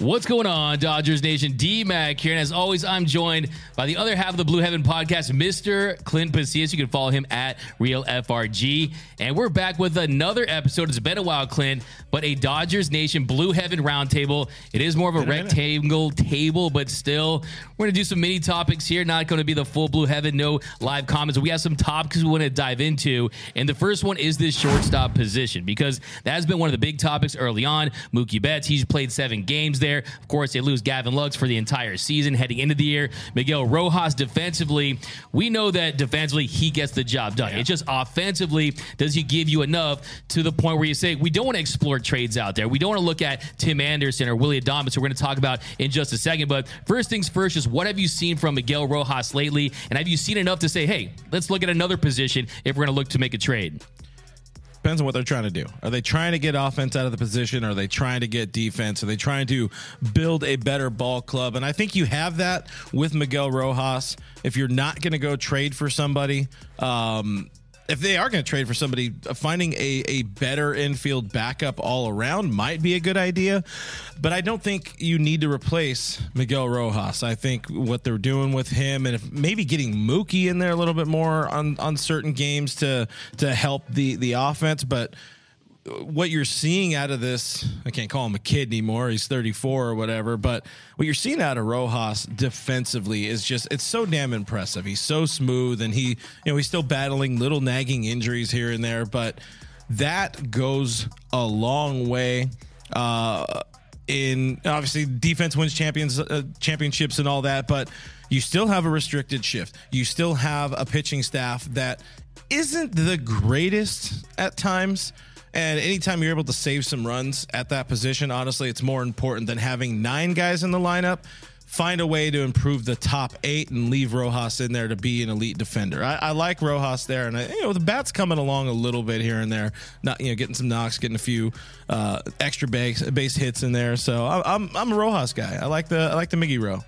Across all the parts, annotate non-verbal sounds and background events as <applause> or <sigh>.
What's going on, Dodgers Nation? D Mac here. And as always, I'm joined by the other half of the Blue Heaven podcast, Mr. Clint Pasillas. You can follow him at Real FRG. And we're back with another episode. It's been a while, Clint, but a Dodgers Nation Blue Heaven roundtable. It is more of a rectangle table, but still, we're going to do some mini topics here. Not going to be the full Blue Heaven, no live comments. We have some topics we want to dive into. And the first one is this shortstop position because that has been one of the big topics early on. Mookie Betts, he's played seven games there there. Of course, they lose Gavin Lux for the entire season heading into the year. Miguel Rojas defensively, we know that defensively he gets the job done. Yeah. It's just offensively, does he give you enough to the point where you say, we don't want to explore trades out there. We don't want to look at Tim Anderson or Willy Adames, who we're going to talk about in just a second. But first things first, just what have you seen from Miguel Rojas lately? And have you seen enough to say, hey, let's look at another position if we're going to look to make a trade? Depends on what they're trying to do. Are they trying to get offense out of the position? Are they trying to get defense? Are they trying to build a better ball club? And I think you have that with Miguel Rojas. If you're not going to go trade for somebody, um, if they are going to trade for somebody, uh, finding a, a better infield backup all around might be a good idea. But I don't think you need to replace Miguel Rojas. I think what they're doing with him and if maybe getting Mookie in there a little bit more on, on certain games to to help the the offense, but what you're seeing out of this, I can't call him a kid anymore. He's 34 or whatever, but what you're seeing out of Rojas defensively is just it's so damn impressive. He's so smooth and he, you know, he's still battling little nagging injuries here and there, but that goes a long way. Uh, in obviously defense wins champions uh, championships and all that, but you still have a restricted shift. You still have a pitching staff that isn't the greatest at times and anytime you're able to save some runs at that position, honestly, it's more important than having nine guys in the lineup. Find a way to improve the top eight and leave Rojas in there to be an elite defender. I, I like Rojas there, and I, you know the bat's coming along a little bit here and there. Not you know getting some knocks, getting a few uh, extra base base hits in there. So I, I'm I'm a Rojas guy. I like the I like the Miggy Row.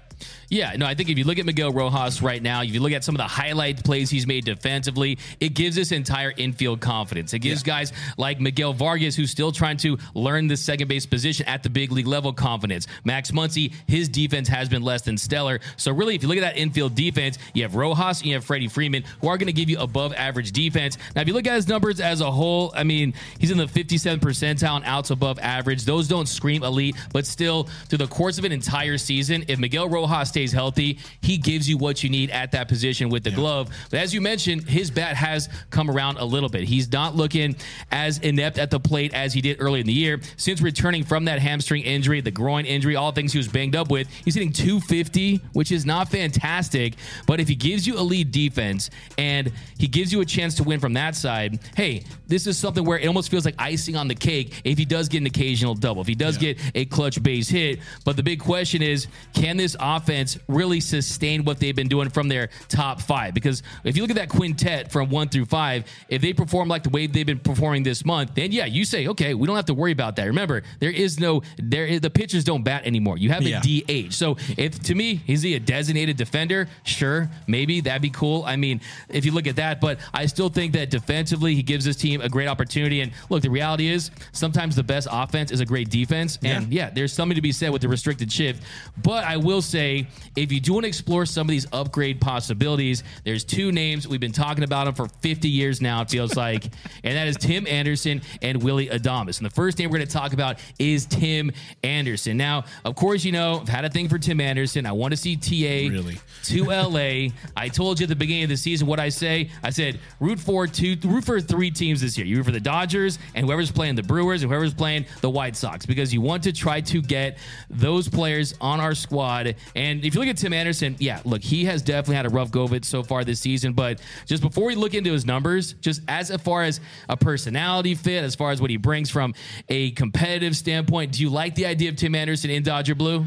Yeah, no, I think if you look at Miguel Rojas right now, if you look at some of the highlight plays he's made defensively, it gives this entire infield confidence. It gives yeah. guys like Miguel Vargas, who's still trying to learn the second base position at the big league level, confidence. Max Muncy, his defense has been less than stellar. So really, if you look at that infield defense, you have Rojas and you have Freddie Freeman, who are going to give you above average defense. Now, if you look at his numbers as a whole, I mean, he's in the 57 percentile and outs above average. Those don't scream elite, but still, through the course of an entire season, if Miguel Rojas stays stays healthy, he gives you what you need at that position with the yeah. glove. But as you mentioned, his bat has come around a little bit. He's not looking as inept at the plate as he did early in the year. Since returning from that hamstring injury, the groin injury, all things he was banged up with, he's hitting 250, which is not fantastic. But if he gives you a lead defense and he gives you a chance to win from that side, hey, this is something where it almost feels like icing on the cake if he does get an occasional double, if he does yeah. get a clutch base hit. But the big question is, can this offense really sustain what they've been doing from their top five. Because if you look at that quintet from one through five, if they perform like the way they've been performing this month, then yeah, you say, okay, we don't have to worry about that. Remember, there is no there is, the pitchers don't bat anymore. You have a yeah. DH. So if to me, is he a designated defender? Sure, maybe that'd be cool. I mean, if you look at that, but I still think that defensively he gives this team a great opportunity. And look, the reality is sometimes the best offense is a great defense. And yeah, yeah there's something to be said with the restricted shift. But I will say if you do want to explore some of these upgrade possibilities, there's two names. We've been talking about them for 50 years now, it feels like, <laughs> and that is Tim Anderson and Willy Adames. And the first name we're going to talk about is Tim Anderson. Now, of course, you know, I've had a thing for Tim Anderson. I want to see TA really? to LA. I told you at the beginning of the season what I say. I said, root for two, root for three teams this year. You root for the Dodgers and whoever's playing the Brewers and whoever's playing the White Sox because you want to try to get those players on our squad. And if you look at Tim Anderson, yeah, look, he has definitely had a rough go of it so far this season. But just before we look into his numbers, just as far as a personality fit, as far as what he brings from a competitive standpoint, do you like the idea of Tim Anderson in Dodger Blue?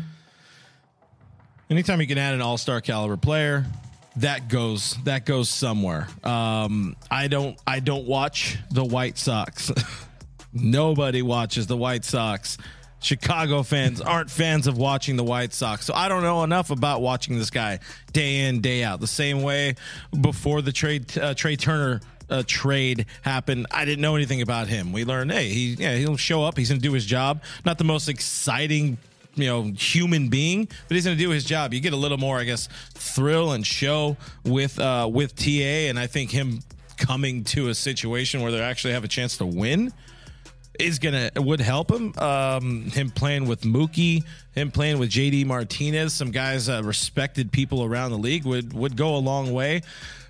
Anytime you can add an all star caliber player, that goes that goes somewhere. Um, I don't I don't watch the White Sox. <laughs> Nobody watches the White Sox. Chicago fans aren't fans of watching the White Sox. So I don't know enough about watching this guy day in, day out. The same way before the trade, uh, Trea Turner uh, trade happened, I didn't know anything about him. We learned, hey, he, yeah, he'll show up. He's going to do his job. Not the most exciting you know human being, but he's going to do his job. You get a little more, I guess, thrill and show with uh, with TA, and I think him coming to a situation where they actually have a chance to win is gonna it would help him. Um, him playing with Mookie, him playing with JD Martinez, some guys uh, respected people around the league would would go a long way.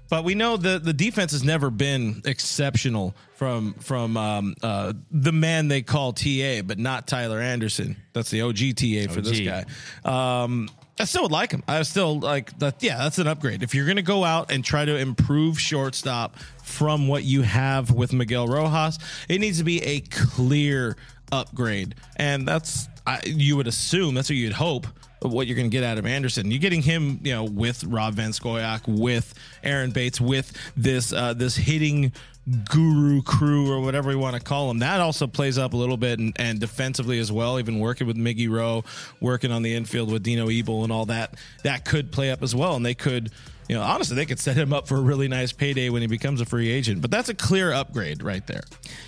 But we know the the defense has never been exceptional from from um, uh, the man they call TA, but not Tyler Anderson. That's the OG TA for this guy. Um, I still would like him. I still like that. Yeah, that's an upgrade. If you're going to go out and try to improve shortstop from what you have with Miguel Rojas, it needs to be a clear upgrade, and that's I, you would assume that's what you'd hope what you're going to get out of Anderson. You're getting him, you know, with Rob Van Scoyoc, with Aaron Bates, with this uh, this hitting guru crew or whatever we want to call them. That also plays up a little bit and, and defensively as well. Even working with Miggy Rowe, working on the infield with Dino Ebel and all that, that could play up as well. And they could you know, honestly, they could set him up for a really nice payday when he becomes a free agent. But that's a clear upgrade right there.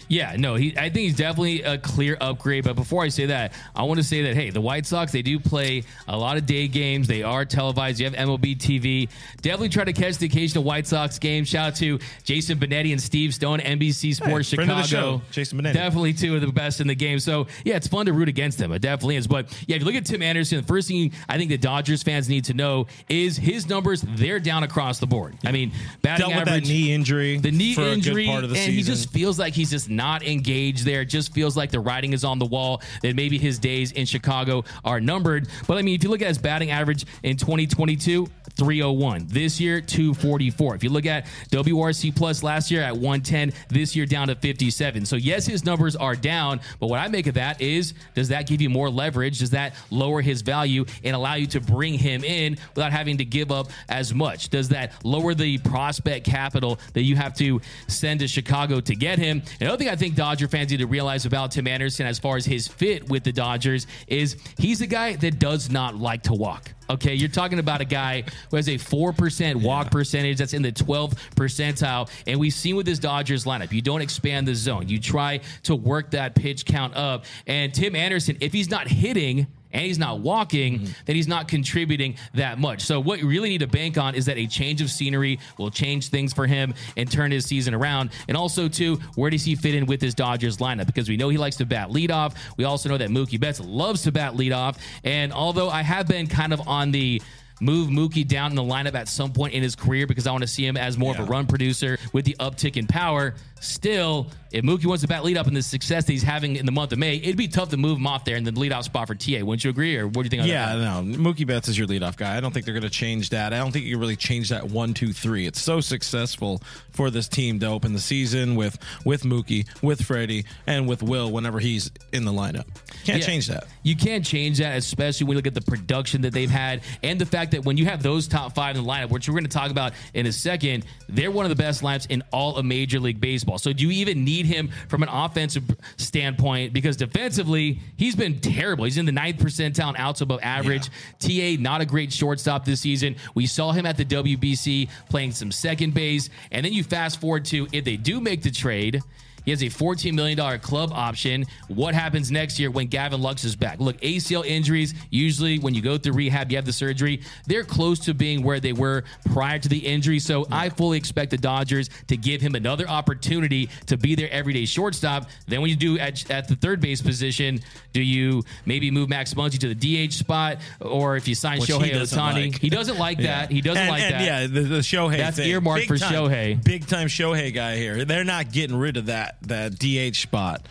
Yeah, no, he. I think he's definitely a clear upgrade. But before I say that, I want to say that hey, the White Sox they do play a lot of day games. They are televised. You have MLB TV. Definitely try to catch the occasional White Sox game. Shout out to Jason Benetti and Steve Stone, NBC Sports hey, Chicago. Jason Benetti, definitely two of the best in the game. So yeah, it's fun to root against them. It definitely is. But yeah, if you look at Tim Anderson, the first thing I think the Dodgers fans need to know is his numbers. They're down across the board. I mean, batting Dealt average, with that knee injury, the knee injury, part of the and season. he just feels like he's just not engaged there. It just feels like the writing is on the wall that maybe his days in Chicago are numbered. But I mean, if you look at his batting average in 2022, 301. This year, 244. If you look at WRC plus last year at 110, this year down to 57. So yes, his numbers are down, but what I make of that is does that give you more leverage? Does that lower his value and allow you to bring him in without having to give up as much? Does that lower the prospect capital that you have to send to Chicago to get him? Another thing I think Dodger fans need to realize about Tim Anderson as far as his fit with the Dodgers is he's a guy that does not like to walk. Okay, you're talking about a guy who has a 4% walk percentage that's in the 12th percentile. And we've seen with this Dodgers lineup, you don't expand the zone. You try to work that pitch count up. And Tim Anderson, if he's not hitting, and he's not walking, mm-hmm. then he's not contributing that much. So what you really need to bank on is that a change of scenery will change things for him and turn his season around. And also, too, where does he fit in with his Dodgers lineup? Because we know he likes to bat leadoff. We also know that Mookie Betts loves to bat leadoff. And although I have been kind of on the move Mookie down in the lineup at some point in his career because I want to see him as more yeah. of a run producer with the uptick in power. Still, if Mookie wants to bat lead up in the success that he's having in the month of May, it'd be tough to move him off there in the leadoff spot for TA. Wouldn't you agree, or what do you think? yeah, no. Mookie Betts is your leadoff guy. I don't think they're going to change that. I don't think you can really change that one, two, three. It's so successful for this team to open the season with with Mookie, with Freddie, and with Will whenever he's in the lineup. Can't yeah, change that. You can't change that, especially when you look at the production that they've had and the fact that when you have those top five in the lineup, which we're going to talk about in a second, they're one of the best lineups in all of Major League Baseball. So do you even need him from an offensive standpoint? Because defensively, he's been terrible. He's in the ninth percentile and outs above average. Yeah. TA, not a great shortstop this season. We saw him at the WBC playing some second base. And then you fast forward to if they do make the trade, he has a $14 million club option. What happens next year when Gavin Lux is back? Look, ACL injuries, usually when you go through rehab, you have the surgery, they're close to being where they were prior to the injury. So yeah. I fully expect the Dodgers to give him another opportunity to be their everyday shortstop. Then when you do at, at the third base position, do you maybe move Max Muncy to the DH spot? Or if you sign Which Shohei Ohtani, like. he doesn't like yeah. that. He doesn't and, like and that. Yeah, the, the Shohei That's thing. earmarked big for time, Shohei. Big time Shohei guy here. They're not getting rid of that that DH spot.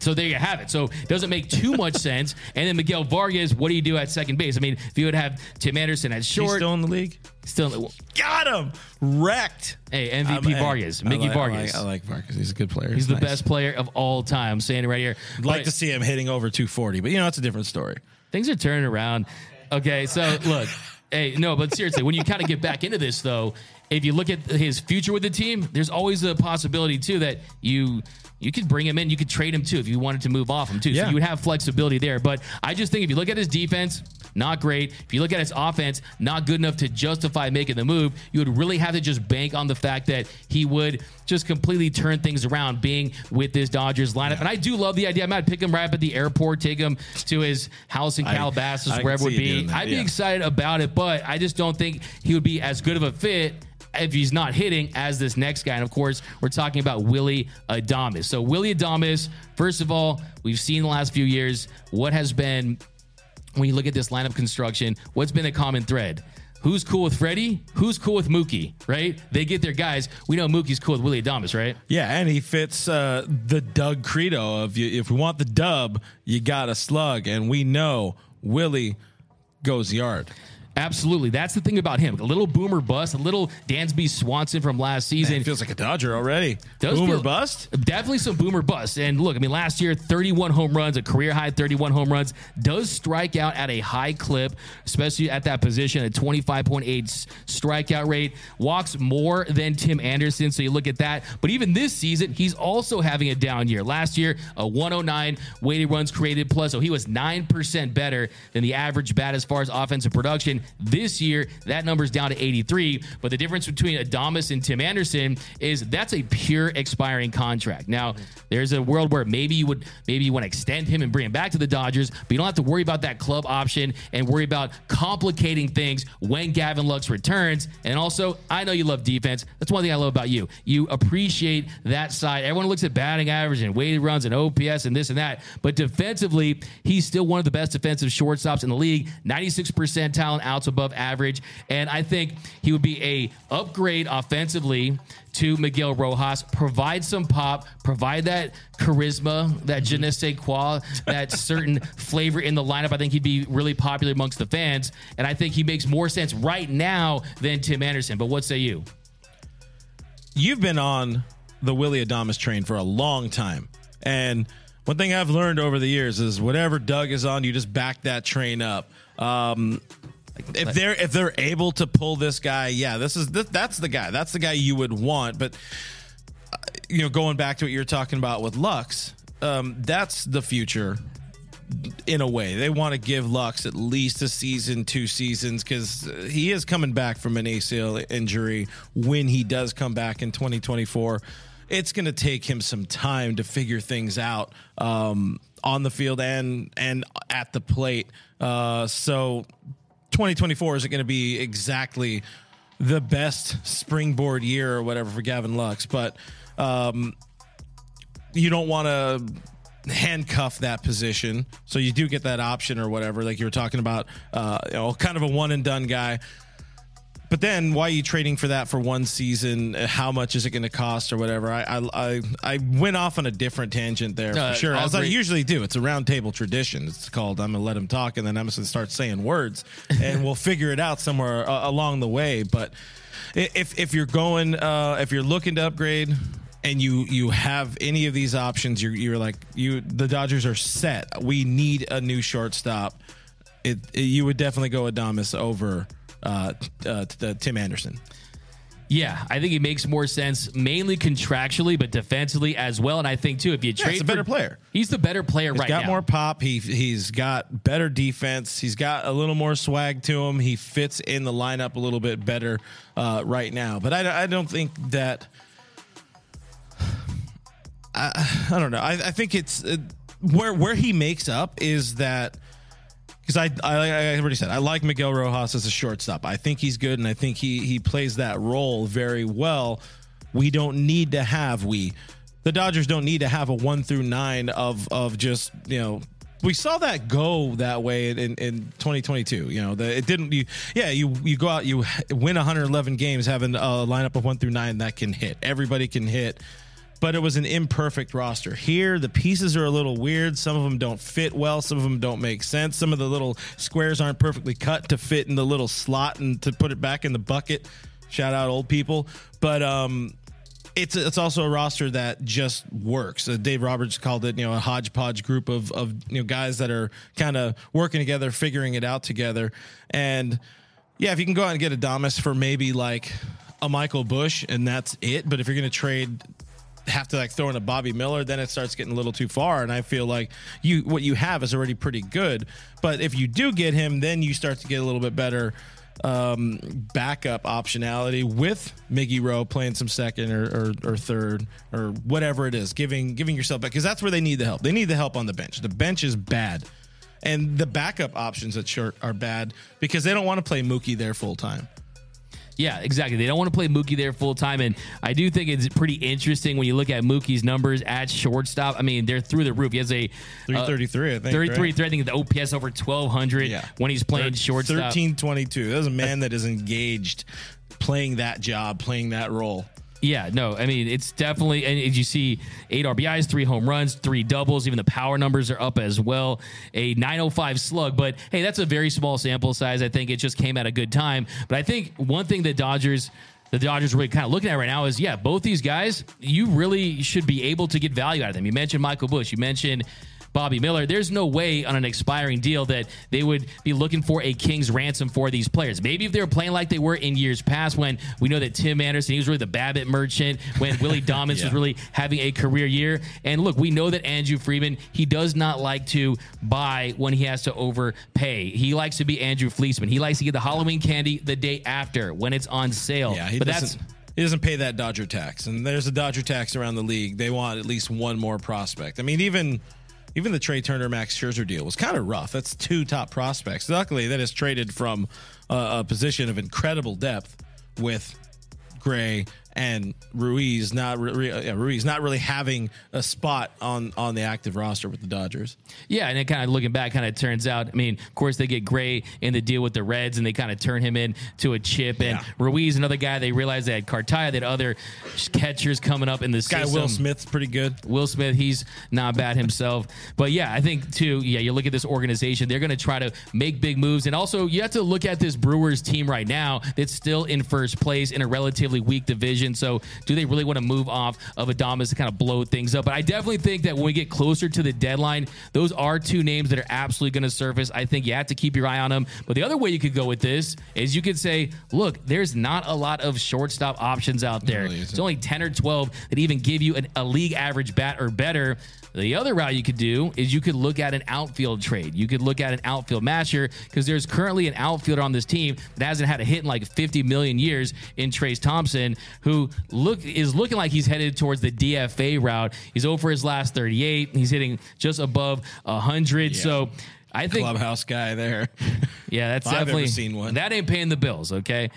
So there you have it. So it doesn't make too much <laughs> sense. And then Miguel Vargas, what do you do at second base? I mean, if you would have Tim Anderson at short, He's still in the league. Still, in the, got him wrecked. Hey, MVP um, Vargas, Mickey like, Vargas. I like, I like, Vargas. He's a good player. He's, the nice. best player of all time. I'm saying it right here. I'd like to see him hitting over 240, but you know it's a different story. Things are turning around. Okay, so look. Hey, no, but seriously, when you kind of get back into this, though, if you look at his future with the team, there's always a possibility too that you you could bring him in, you could trade him too if you wanted to move off him too. Yeah. So you would have flexibility there. But I just think if you look at his defense, not great. If you look at his offense, not good enough to justify making the move. You would really have to just bank on the fact that he would just completely turn things around being with this Dodgers lineup. And I do love the idea. I might pick him right up at the airport, take him to his house in Calabasas, I can wherever it would be. that, I'd be excited about it, but I just don't think he would be as good of a fit if he's not hitting as this next guy. And of course, we're talking about Willy Adames. So Willy Adames, first of all, we've seen the last few years what has been when you look at this lineup construction, what's been a common thread? Who's cool with Freddie? Who's cool with Mookie? Right? They get their guys. We know Mookie's cool with Willy Adames, right? Yeah, and he fits uh, the Doug credo of you, if we want the dub, you got a slug, and we know Willy goes yard. Absolutely. That's the thing about him. A little boomer bust, a little Dansby Swanson from last season. It feels like a Dodger already. Does Boomer feel- bust. Definitely some boomer bust. And look, I mean, last year, 31 home runs, a career high 31 home runs, does strike out at a high clip, especially at that position, a 25.8 strikeout rate, walks more than Tim Anderson. So you look at that. But even this season, he's also having a down year. Last year, a 109 weighted runs created plus. So he was 9% better than the average bat as far as offensive production. This year, that number's down to 83. But the difference between Adames and Tim Anderson is that's a pure expiring contract. Now, there's a world where maybe you would maybe you want to extend him and bring him back to the Dodgers, but you don't have to worry about that club option and worry about complicating things when Gavin Lux returns. And also, I know you love defense. That's one thing I love about you. You appreciate that side. Everyone looks at batting average and weighted runs and OPS and this and that, but defensively, he's still one of the best defensive shortstops in the league. 96 percentile outs above average, and I think he would be a upgrade offensively to Miguel Rojas. Provide some pop, provide that charisma, that je ne sais quoi, that <laughs> certain flavor in the lineup. I think he'd be really popular amongst the fans, and I think he makes more sense right now than Tim Anderson. But what say you? You've been on the Willy Adames train for a long time, and one thing I've learned over the years is whatever Doug is on, you just back that train up. Um, if they're if they're able to pull this guy, yeah, this is this, that's the guy. That's the guy you would want. But uh, you know, going back to what you're talking about with Lux, um, that's the future. In a way, they want to give Lux at least a season, two seasons, because he is coming back from an ACL injury. When he does come back in 2024, it's going to take him some time to figure things out um, on the field and and at the plate. Uh, so 2024 isn't going to be exactly the best springboard year or whatever for Gavin Lux, but um, you don't want to handcuff that position. So you do get that option or whatever, like you were talking about, uh, you know, kind of a one and done guy. But then, why are you trading for that for one season? How much is it going to cost, or whatever? I, I I I went off on a different tangent there Uh, for sure, I'll as I usually do. It's a roundtable tradition. It's called I'm going to let him talk, and then I'm going to start saying words, <laughs> and we'll figure it out somewhere uh, along the way. But if if you're going, uh, if you're looking to upgrade, and you you have any of these options, you're you're like you the Dodgers are set. We need a new shortstop. It, it- you would definitely go Adames over uh, uh, Tim Anderson. Yeah, I think it makes more sense, mainly contractually, but defensively as well. And I think too, if you trade he's a for- better player. he's the better player He's right got now. more pop. He he's got better defense. He's got a little more swag to him. He fits in the lineup a little bit better uh, right now. But I, I don't think that. <sighs> I, I don't know. I, I think it's uh, where where he makes up is that because I, I I already said I like Miguel Rojas as a shortstop. I think he's good, and I think he he plays that role very well. We don't need to have we the Dodgers don't need to have a one through nine of of just you know. We saw that go that way in, in 2022. You know, the, it didn't. You, yeah, you you go out, you win 111 games, having a lineup of one through nine that can hit. Everybody can hit but it was an imperfect roster. Here, the pieces are a little weird. Some of them don't fit well. Some of them don't make sense. Some of the little squares aren't perfectly cut to fit in the little slot and to put it back in the bucket. Shout out old people. But um, it's it's also a roster that just works. Uh, Dave Roberts called it, you know, a hodgepodge group of of you know guys that are kind of working together, figuring it out together, and Yeah, if you can go out and get Adames for maybe like a Michael Busch and that's it. But if you're going to trade, have to like throw in a Bobby Miller, then it starts getting a little too far. And I feel like you what you have is already pretty good. But if you do get him, then you start to get a little bit better um, backup optionality with Miggy Rowe playing some second or, or, or third or whatever it is, giving giving yourself back because that's where they need the help. They need the help on the bench. The bench is bad, and the backup options at short are bad because they don't want to play Mookie there full time. Yeah, exactly. They don't want to play Mookie there full time, and I do think it's pretty interesting when you look at Mookie's numbers at shortstop. I mean, they're through the roof. He has a uh, three thirty three. I think thirty three. Right? I think the OPS over twelve hundred. Yeah. when he's playing shortstop. Thirteen twenty two. That's a man that is engaged, playing that job, playing that role. Yeah, no, I mean it's definitely, and you see, eight RBIs, three home runs, three doubles. Even the power numbers are up as well. A 905 slug, but hey, that's a very small sample size. I think it just came at a good time. But I think one thing that Dodgers the Dodgers really kind of looking at right now is yeah, both these guys, you really should be able to get value out of them. You mentioned Michael Busch, you mentioned Bobby Miller. There's no way on an expiring deal that they would be looking for a king's ransom for these players. Maybe if they were playing like they were in years past when we know that Tim Anderson, he was really the Babbitt merchant, when Willy <laughs> Adames yeah. was really having a career year. And look, we know that Andrew Friedman, he does not like to buy when he has to overpay. He likes to be Andrew Fleeceman. He likes to get the Halloween candy the day after when it's on sale. Yeah, he but that's he doesn't pay that Dodger tax. And there's a Dodger tax around the league. They want at least one more prospect. I mean, even even the Trea Turner Max Scherzer deal was kind of rough. That's two top prospects. Luckily, that is traded from a, a position of incredible depth with Gray and Ruiz not re- Ruiz not really having a spot on on the active roster with the Dodgers. Yeah, and it kind of looking back, kind of turns out. I mean, of course, they get Gray in the deal with the Reds, and they kind of turn him in to a chip. And yeah. Ruiz, another guy, they realized they had Cartaya, they had other catchers coming up in the guy. Will Smith's pretty good. Will Smith, he's not bad himself. <laughs> But yeah, I think too. Yeah, you look at this organization; they're going to try to make big moves, and also you have to look at this Brewers team right now that's still in first place in a relatively weak division division. So do they really want to move off of Adames to kind of blow things up? But I definitely think that when we get closer to the deadline, those are two names that are absolutely going to surface. I think you have to keep your eye on them. But the other way you could go with this is you could say, look, there's not a lot of shortstop options out there. Really it's only 10 or 12 that even give you an, a league average bat or better. The other route you could do is you could look at an outfield trade. You could look at an outfield matcher because there's currently an outfielder on this team that hasn't had a hit in like 50 million years in Trayce Thompson, who look is looking like he's headed towards the DFA route. He's over his last 38. He's hitting just above 100. Yeah. So I think clubhouse guy there. <laughs> Yeah, that's definitely seen one. That ain't paying the bills, okay?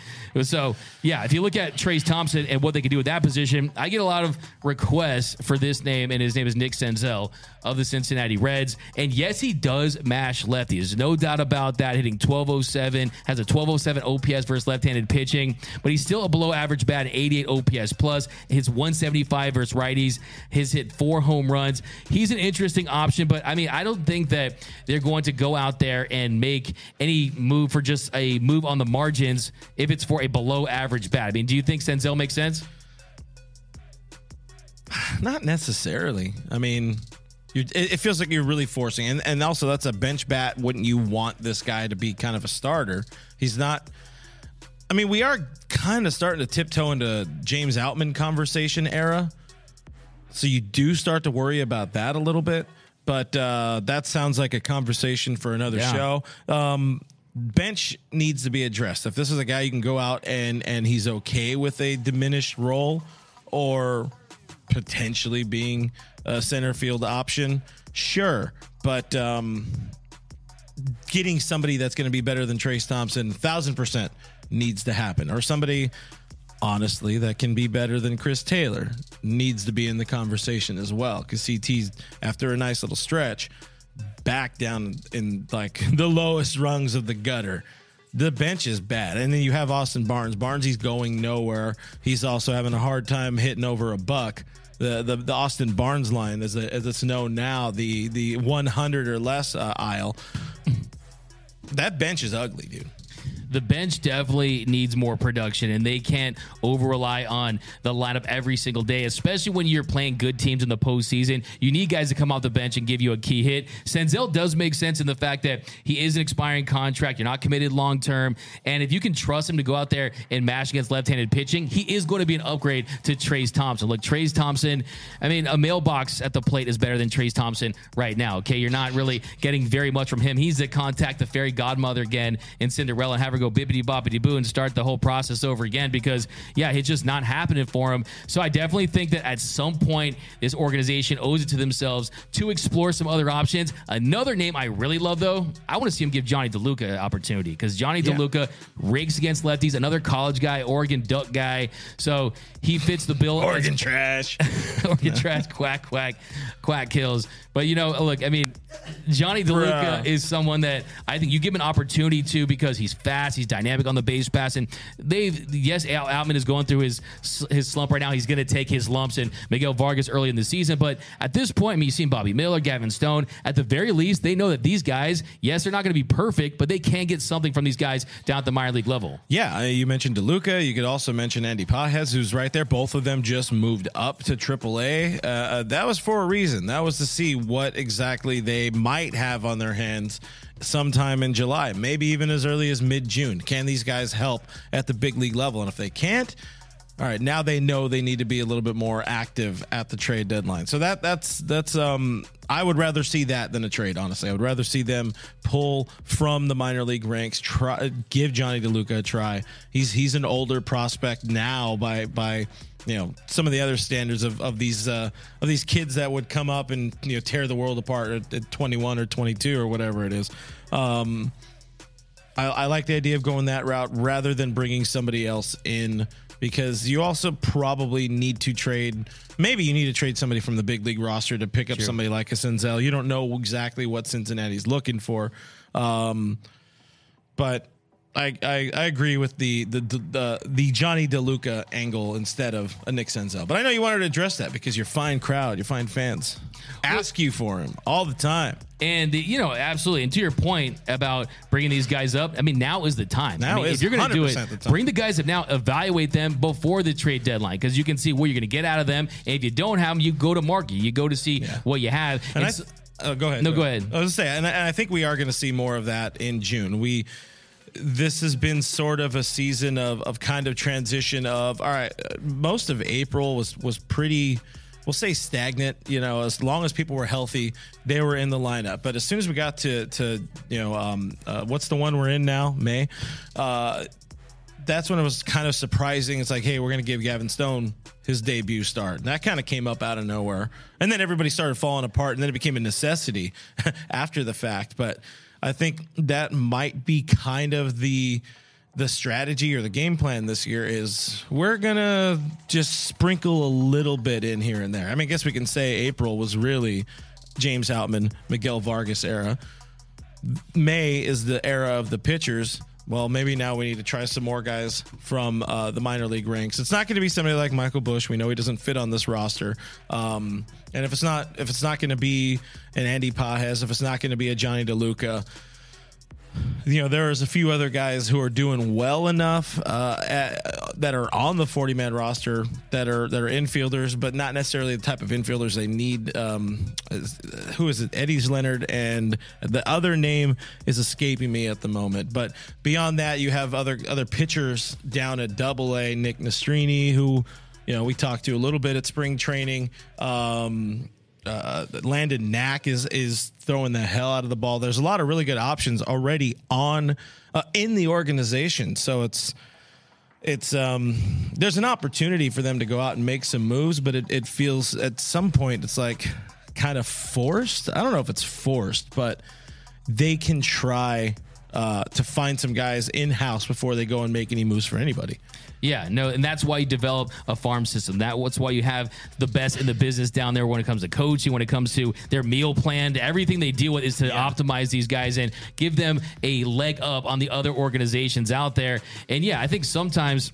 So yeah, if you look at Trayce Thompson and what they can do with that position, I get a lot of requests for this name, and his name is Nick Senzel of the Cincinnati Reds. And yes, he does mash lefty. There's no doubt about that. Hitting 1207, has a 1207 OPS versus left-handed pitching, but he's still a below average bat, 88 OPS plus. Hits 175 versus righties. His hit four home runs. He's an interesting option, but I mean, I don't think that they're going to go out there and make any move for just a move on the margins if it's for a below average bat. I mean, do you think Senzel makes sense? <sighs> Not necessarily. I mean, it, feels like you're really forcing, and and also that's a bench bat. Wouldn't you want this guy to be kind of a starter? He's not. I mean, we are kind of starting to tiptoe into James Outman conversation era, so you do start to worry about that a little bit. But uh, that sounds like a conversation for another yeah. show. Um, bench needs to be addressed. If this is a guy you can go out and and he's okay with a diminished role or potentially being a center field option, sure. But um, getting somebody that's going to be better than Trayce Thompson, thousand percent needs to happen, or somebody honestly that can be better than Chris Taylor needs to be in the conversation as well. Because CT's after a nice little stretch back down in like <laughs> the lowest rungs of the gutter. The bench is bad. And then you have Austin Barnes. Barnes, he's going nowhere. He's also having a hard time hitting over a buck. The, the, the Austin Barnes line, as, a, as it's known now, the, the 100 or less uh, aisle. that bench is ugly, dude the bench definitely needs more production, and they can't over rely on the lineup every single day, especially when you're playing good teams in the postseason. You need guys to come off the bench and give you a key hit. Senzel does make sense in the fact that he is an expiring contract. You're not committed long term, and if you can trust him to go out there and mash against left-handed pitching, he is going to be an upgrade to Trayce Thompson. Look, Trayce Thompson. I mean, a mailbox at the plate is better than Trayce Thompson right now. Okay, you're not really getting very much from him. He's the contact the fairy godmother again in Cinderella and have her go bippity boppity boo and start the whole process over again because yeah, it's just not happening for him. So I definitely think that at some point this organization owes it to themselves to explore some other options. Another name I really love though, I want to see him give Jonny DeLuca an opportunity because Jonny yeah. DeLuca rakes against lefties, another college guy, Oregon Duck guy. So he fits the bill. Oregon as, trash. <laughs> Oregon trash, quack, quack, quack kills. But you know, look, I mean, Jonny DeLuca Bruh. is someone that I think you give an opportunity to because he's fast, he's dynamic on the base pass, and they've yes, Al Outman is going through his his slump right now. He's going to take his lumps, and Miguel Vargas early in the season. But at this point, I mean, you've seen Bobby Miller, Gavin Stone. At the very least, they know that these guys, yes, they're not going to be perfect, but they can get something from these guys down at the minor league level. Yeah, you mentioned DeLuca. You could also mention Andy Pages, who's right there. Both of them just moved up to AAA. Uh, uh, that was for a reason. That was to see what exactly they might have on their hands sometime in July, maybe even as early as mid June. Can these guys help at the big league level? And if they can't, all right, now they know they need to be a little bit more active at the trade deadline. So that that's that's um I would rather see that than a trade, honestly. I would rather see them pull from the minor league ranks, try give Jonny DeLuca a try. He's he's an older prospect now by by you know some of the other standards of, of these uh, of these kids that would come up and you know tear the world apart at, at 21 or 22 or whatever it is. Um, I, I like the idea of going that route rather than bringing somebody else in because you also probably need to trade. Maybe you need to trade somebody from the big league roster to pick up sure. somebody like a Senzel. You don't know exactly what Cincinnati's looking for, um, but I, I, I agree with the the the, the Jonny DeLuca angle instead of a Nick Senzel. But I know you wanted to address that because your fine crowd, your fine fans ask you for him all the time. And you know, absolutely. And to your point about bringing these guys up, I mean, now is the time. Now I mean, if you're going to do it, bring the guys up now. Evaluate them before the trade deadline because you can see what you're going to get out of them. And if you don't have them, you go to market. You go to see yeah. what you have. And, and I, uh, go ahead. No, go, ahead. I was to say, and I, and I think we are going to see more of that in June. We this has been sort of a season of, of kind of transition of all right most of april was was pretty we'll say stagnant you know as long as people were healthy they were in the lineup. But as soon as we got to to you know um, uh, what's the one we're in now? May? Uh, that's when it was kind of surprising. It's like hey we're to give gavin stone his debut start. And that kind of came up out of nowhere. And then everybody started falling apart and then it became a necessity <laughs> after the fact. But I think that might be kind of the the strategy or the game plan this year is we're gonna just sprinkle a little bit in here and there. I mean, I guess we can say April was really James Outman, Miguel Vargas era. May is the era of the pitchers well, maybe now we need to try some more guys from uh, the minor league ranks. It's not going to be somebody like Michael Busch. We know he doesn't fit on this roster. Um, and if it's not, if it's not going to be an Andy Pages, if it's not going to be a Jonny DeLuca, you know, there is a few other guys who are doing well enough uh, at, that are on the 40 man roster that are that are infielders, but not necessarily the type of infielders they need. Um, who is it? Eddys Leonard, and the other name is escaping me at the moment. But beyond that, you have other other pitchers down at Double A. Nick Nastrini, who you know we talked to a little bit at spring training. Um, uh, Landon Knack is is throwing the hell out of the ball. There's a lot of really good options already on uh, in the organization, so it's it's um there's an opportunity for them to go out and make some moves, but it, it feels at some point it's like kind of forced. I don't know if it's forced, but they can try uh, to find some guys in house before they go and make any moves for anybody. Yeah, no, and that's why you develop a farm system. That's why you have the best in the business down there when it comes to coaching, when it comes to their meal plan, everything they deal with is to yeah. optimize these guys and give them a leg up on the other organizations out there. And yeah, I think sometimes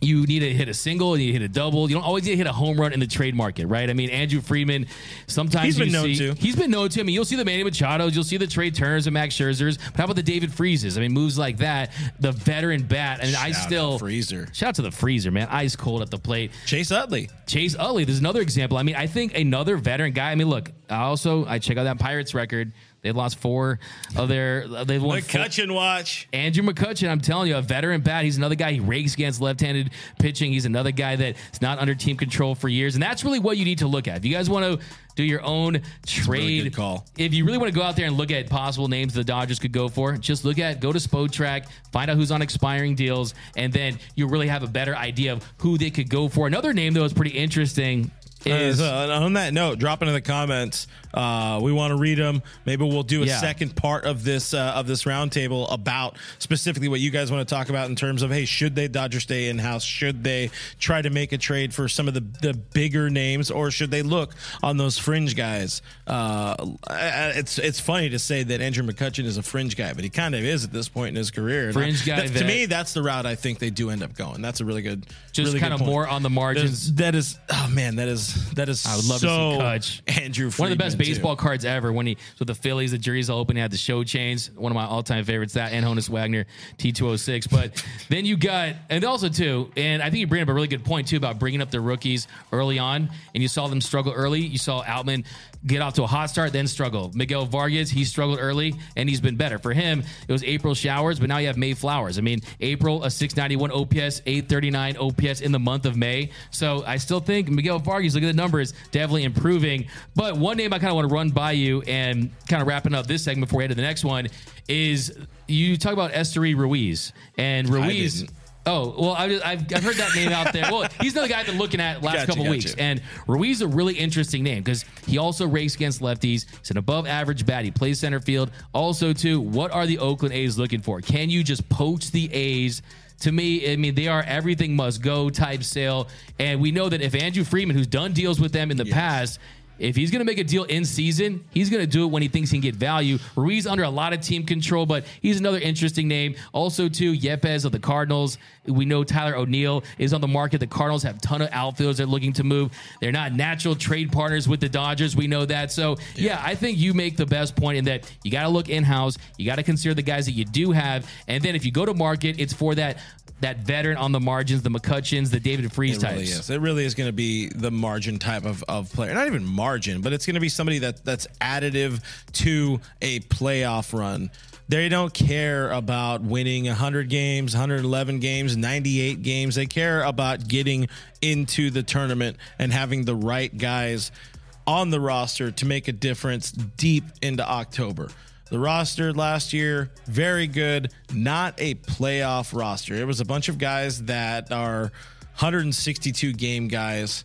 you need to hit a single, you need to hit a double. You don't always need to hit a home run in the trade market, right? I mean, Andrew Friedman, sometimes He's been you known see, to. He's been known to. I mean, you'll see the Manny Machados, you'll see the Trea Turners and Max Scherzers. But how about the David Freeses? I mean, moves like that, the veteran bat. I mean, I Shout still Freezer. Shout out to the freezer, man. Ice cold at the plate. Chase Utley. Chase Utley, there's another example. I mean, I think another veteran guy. I mean, look, I also I check out that Pirates record. They lost four of their. They've won four, watch. Andrew McCutchen, I'm telling you, a veteran bat. He's another guy. He rakes against left-handed pitching. He's another guy that's not under team control for years, and that's really what you need to look at. If you guys want to do your own trade good call. if you really want to go out there and look at possible names the Dodgers could go for, just look at go to Spotrac, find out who's on expiring deals, and then you'll really have a better idea of who they could go for. Another name though is pretty interesting is Uh, on that note, drop into the comments. Uh, we want to read them. Maybe we'll do a Yeah. second part of this uh, of this roundtable about specifically what you guys want to talk about in terms of hey, should they Dodger stay in house? Should they try to make a trade for some of the the bigger names, or should they look on those fringe guys? Uh, it's it's funny to say that Andrew McCutchen is a fringe guy, but he kind of is at this point in his career. Fringe guy that's- to me, that's the route I think they do end up going. That's a really good, Just really good kinda point. more on the margins. That is, that is- oh man, that is that is. I would love so to see Kutch. Andrew, One of the best Friedman. Baseball cards ever when he so the Phillies, the jersey's all open, he had the show chains. One of my all time favorites, that and Honus Wagner T206. But <laughs> then you got, and also too, and I think you bring up a really good point too about bringing up the rookies early on, and you saw them struggle early. You saw Outman get off to a hot start, then struggle. Miguel Vargas, he struggled early, and he's been better. For him, it was April showers, but now you have May flowers. I mean, April a 691 OPS, 839 OPS in the month of May. So I still think Miguel Vargas, look at the numbers, definitely improving. But one name I kind of want to run by you and kind of wrapping up this segment before we head to the next one is you talk about Esteury Ruiz and Ruiz. Oh well, I, I've, I've heard that name out there. Well, he's another guy I've been looking at last Gotcha, couple gotcha. weeks, and Ruiz is a really interesting name because he also rakes against lefties. He's an above average bat. He plays center field. Also, too, what are the Oakland A's looking for? Can you just poach the A's? To me, I mean, they are everything must go type sale, and we know that if Andrew Friedman, who's done deals with them in the past. If he's going to make a deal in season, he's going to do it when he thinks he can get value. Ruiz under a lot of team control, but he's another interesting name. Also, too, Yepez of the Cardinals. We know Tyler O'Neill is on the market. The Cardinals have a ton of outfielders they're looking to move. They're not natural trade partners with the Dodgers. We know that. So, yeah, I think you make the best point in that you got to look in house. You got to consider the guys that you do have. And then if you go to market, it's for that that veteran on the margins, the McCutchens, the David Freese It really is. It really is going to be the margin type of, of player. Not even margin, but it's going to be somebody that that's additive to a playoff run. They don't care about winning 100 games, 111 games, 98 games. They care about getting into the tournament and having the right guys on the roster to make a difference deep into October. The roster last year, very good, not a playoff roster. It was a bunch of guys that are 162 game guys,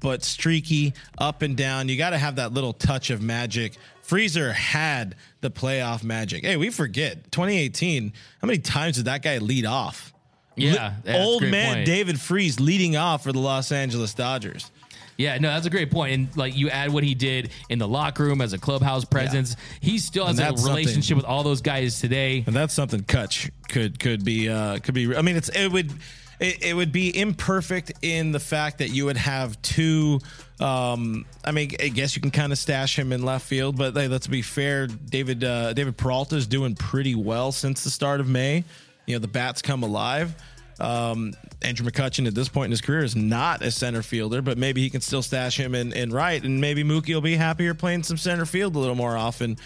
but streaky, up and down. You got to have that little touch of magic. Freezer had the playoff magic. Hey, we forget 2018. How many times did that guy lead off? Yeah, that's old man point. David Freese leading off for the Los Angeles Dodgers. Yeah, no, that's a great point. And like you add what he did in the locker room as a clubhouse presence, he still has a relationship with all those guys today. And that's something Kutch could could be uh could be I mean it's it would it, it would be imperfect in the fact that you would have two um I mean I guess you can kind of stash him in left field but hey, let's be fair David uh David Peralta is doing pretty well since the start of May. You know the bats come alive. Um, Andrew McCutchen at this point in his career is not a center fielder, but maybe he can still stash him in, in right, and maybe Mookie will be happier playing some center field a little more often.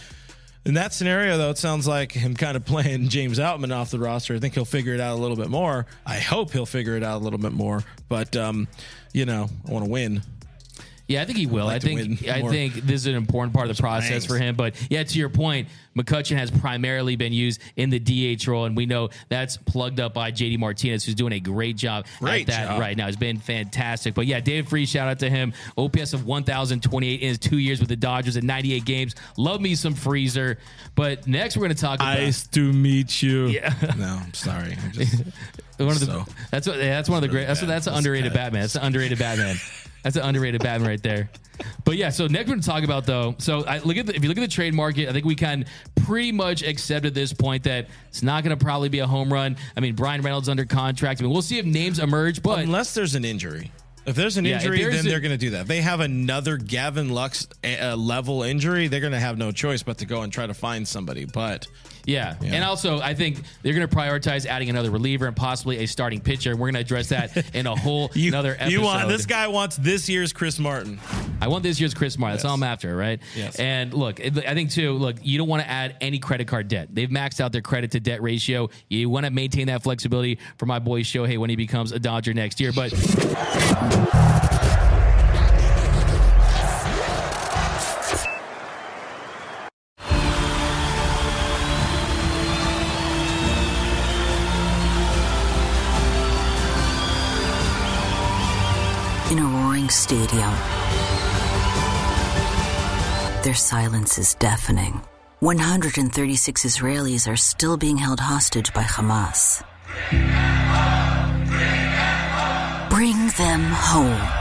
In that scenario, though, it sounds like him kind of playing <laughs> James Outman off the roster. I think he'll figure it out a little bit more. I hope he'll figure it out a little bit more. But um, you know, I want to win. Yeah, I think he will. like I think I think this is an important part of the process bangs. for him. But yeah, to your point, McCutchen has primarily been used in the DH role, and we know that's plugged up by JD Martinez, who's doing a great job Great at that job. right now. It's been fantastic. But yeah, David Freese, shout out to him. OPS of 1,028 in his two years with the Dodgers in 98 games. Love me some Freezer. But next, we're going to talk about Nice to meet you. Yeah. No, I'm sorry. I'm just, <laughs> one of the. So- that's what. That's one of the great. That's bad. that's an underrated bad. Batman. That's an underrated Batman. <laughs> That's an underrated Batman right there. But yeah, so next we're going to talk about though. So I look at the, if you look at the trade market, I think we can pretty much accept at this point that it's not going to probably be a home run. I mean, Bryan Reynolds under contract. I mean, we'll see if names emerge, but unless there's an injury. If there's an Yeah, injury, there's then a- they're going to do that. If they have another Gavin Lux uh, level injury, they're going to have no choice but to go and try to find somebody. But Yeah. And also, I think they're going to prioritize adding another reliever and possibly a starting pitcher. And we're going to address that <laughs> in a whole you, another episode. you want this guy wants this year's Chris Martin. I want this year's Chris Martin. That's all I'm after, right? Yes. And look, I think too. Look, you don't want to add any credit card debt. They've maxed out their credit to debt ratio. You want to maintain that flexibility for my boy Shohei when he becomes a Dodger next year. But In a roaring stadium, their silence is deafening. 136 Israelis are still being held hostage by Hamas. Them home.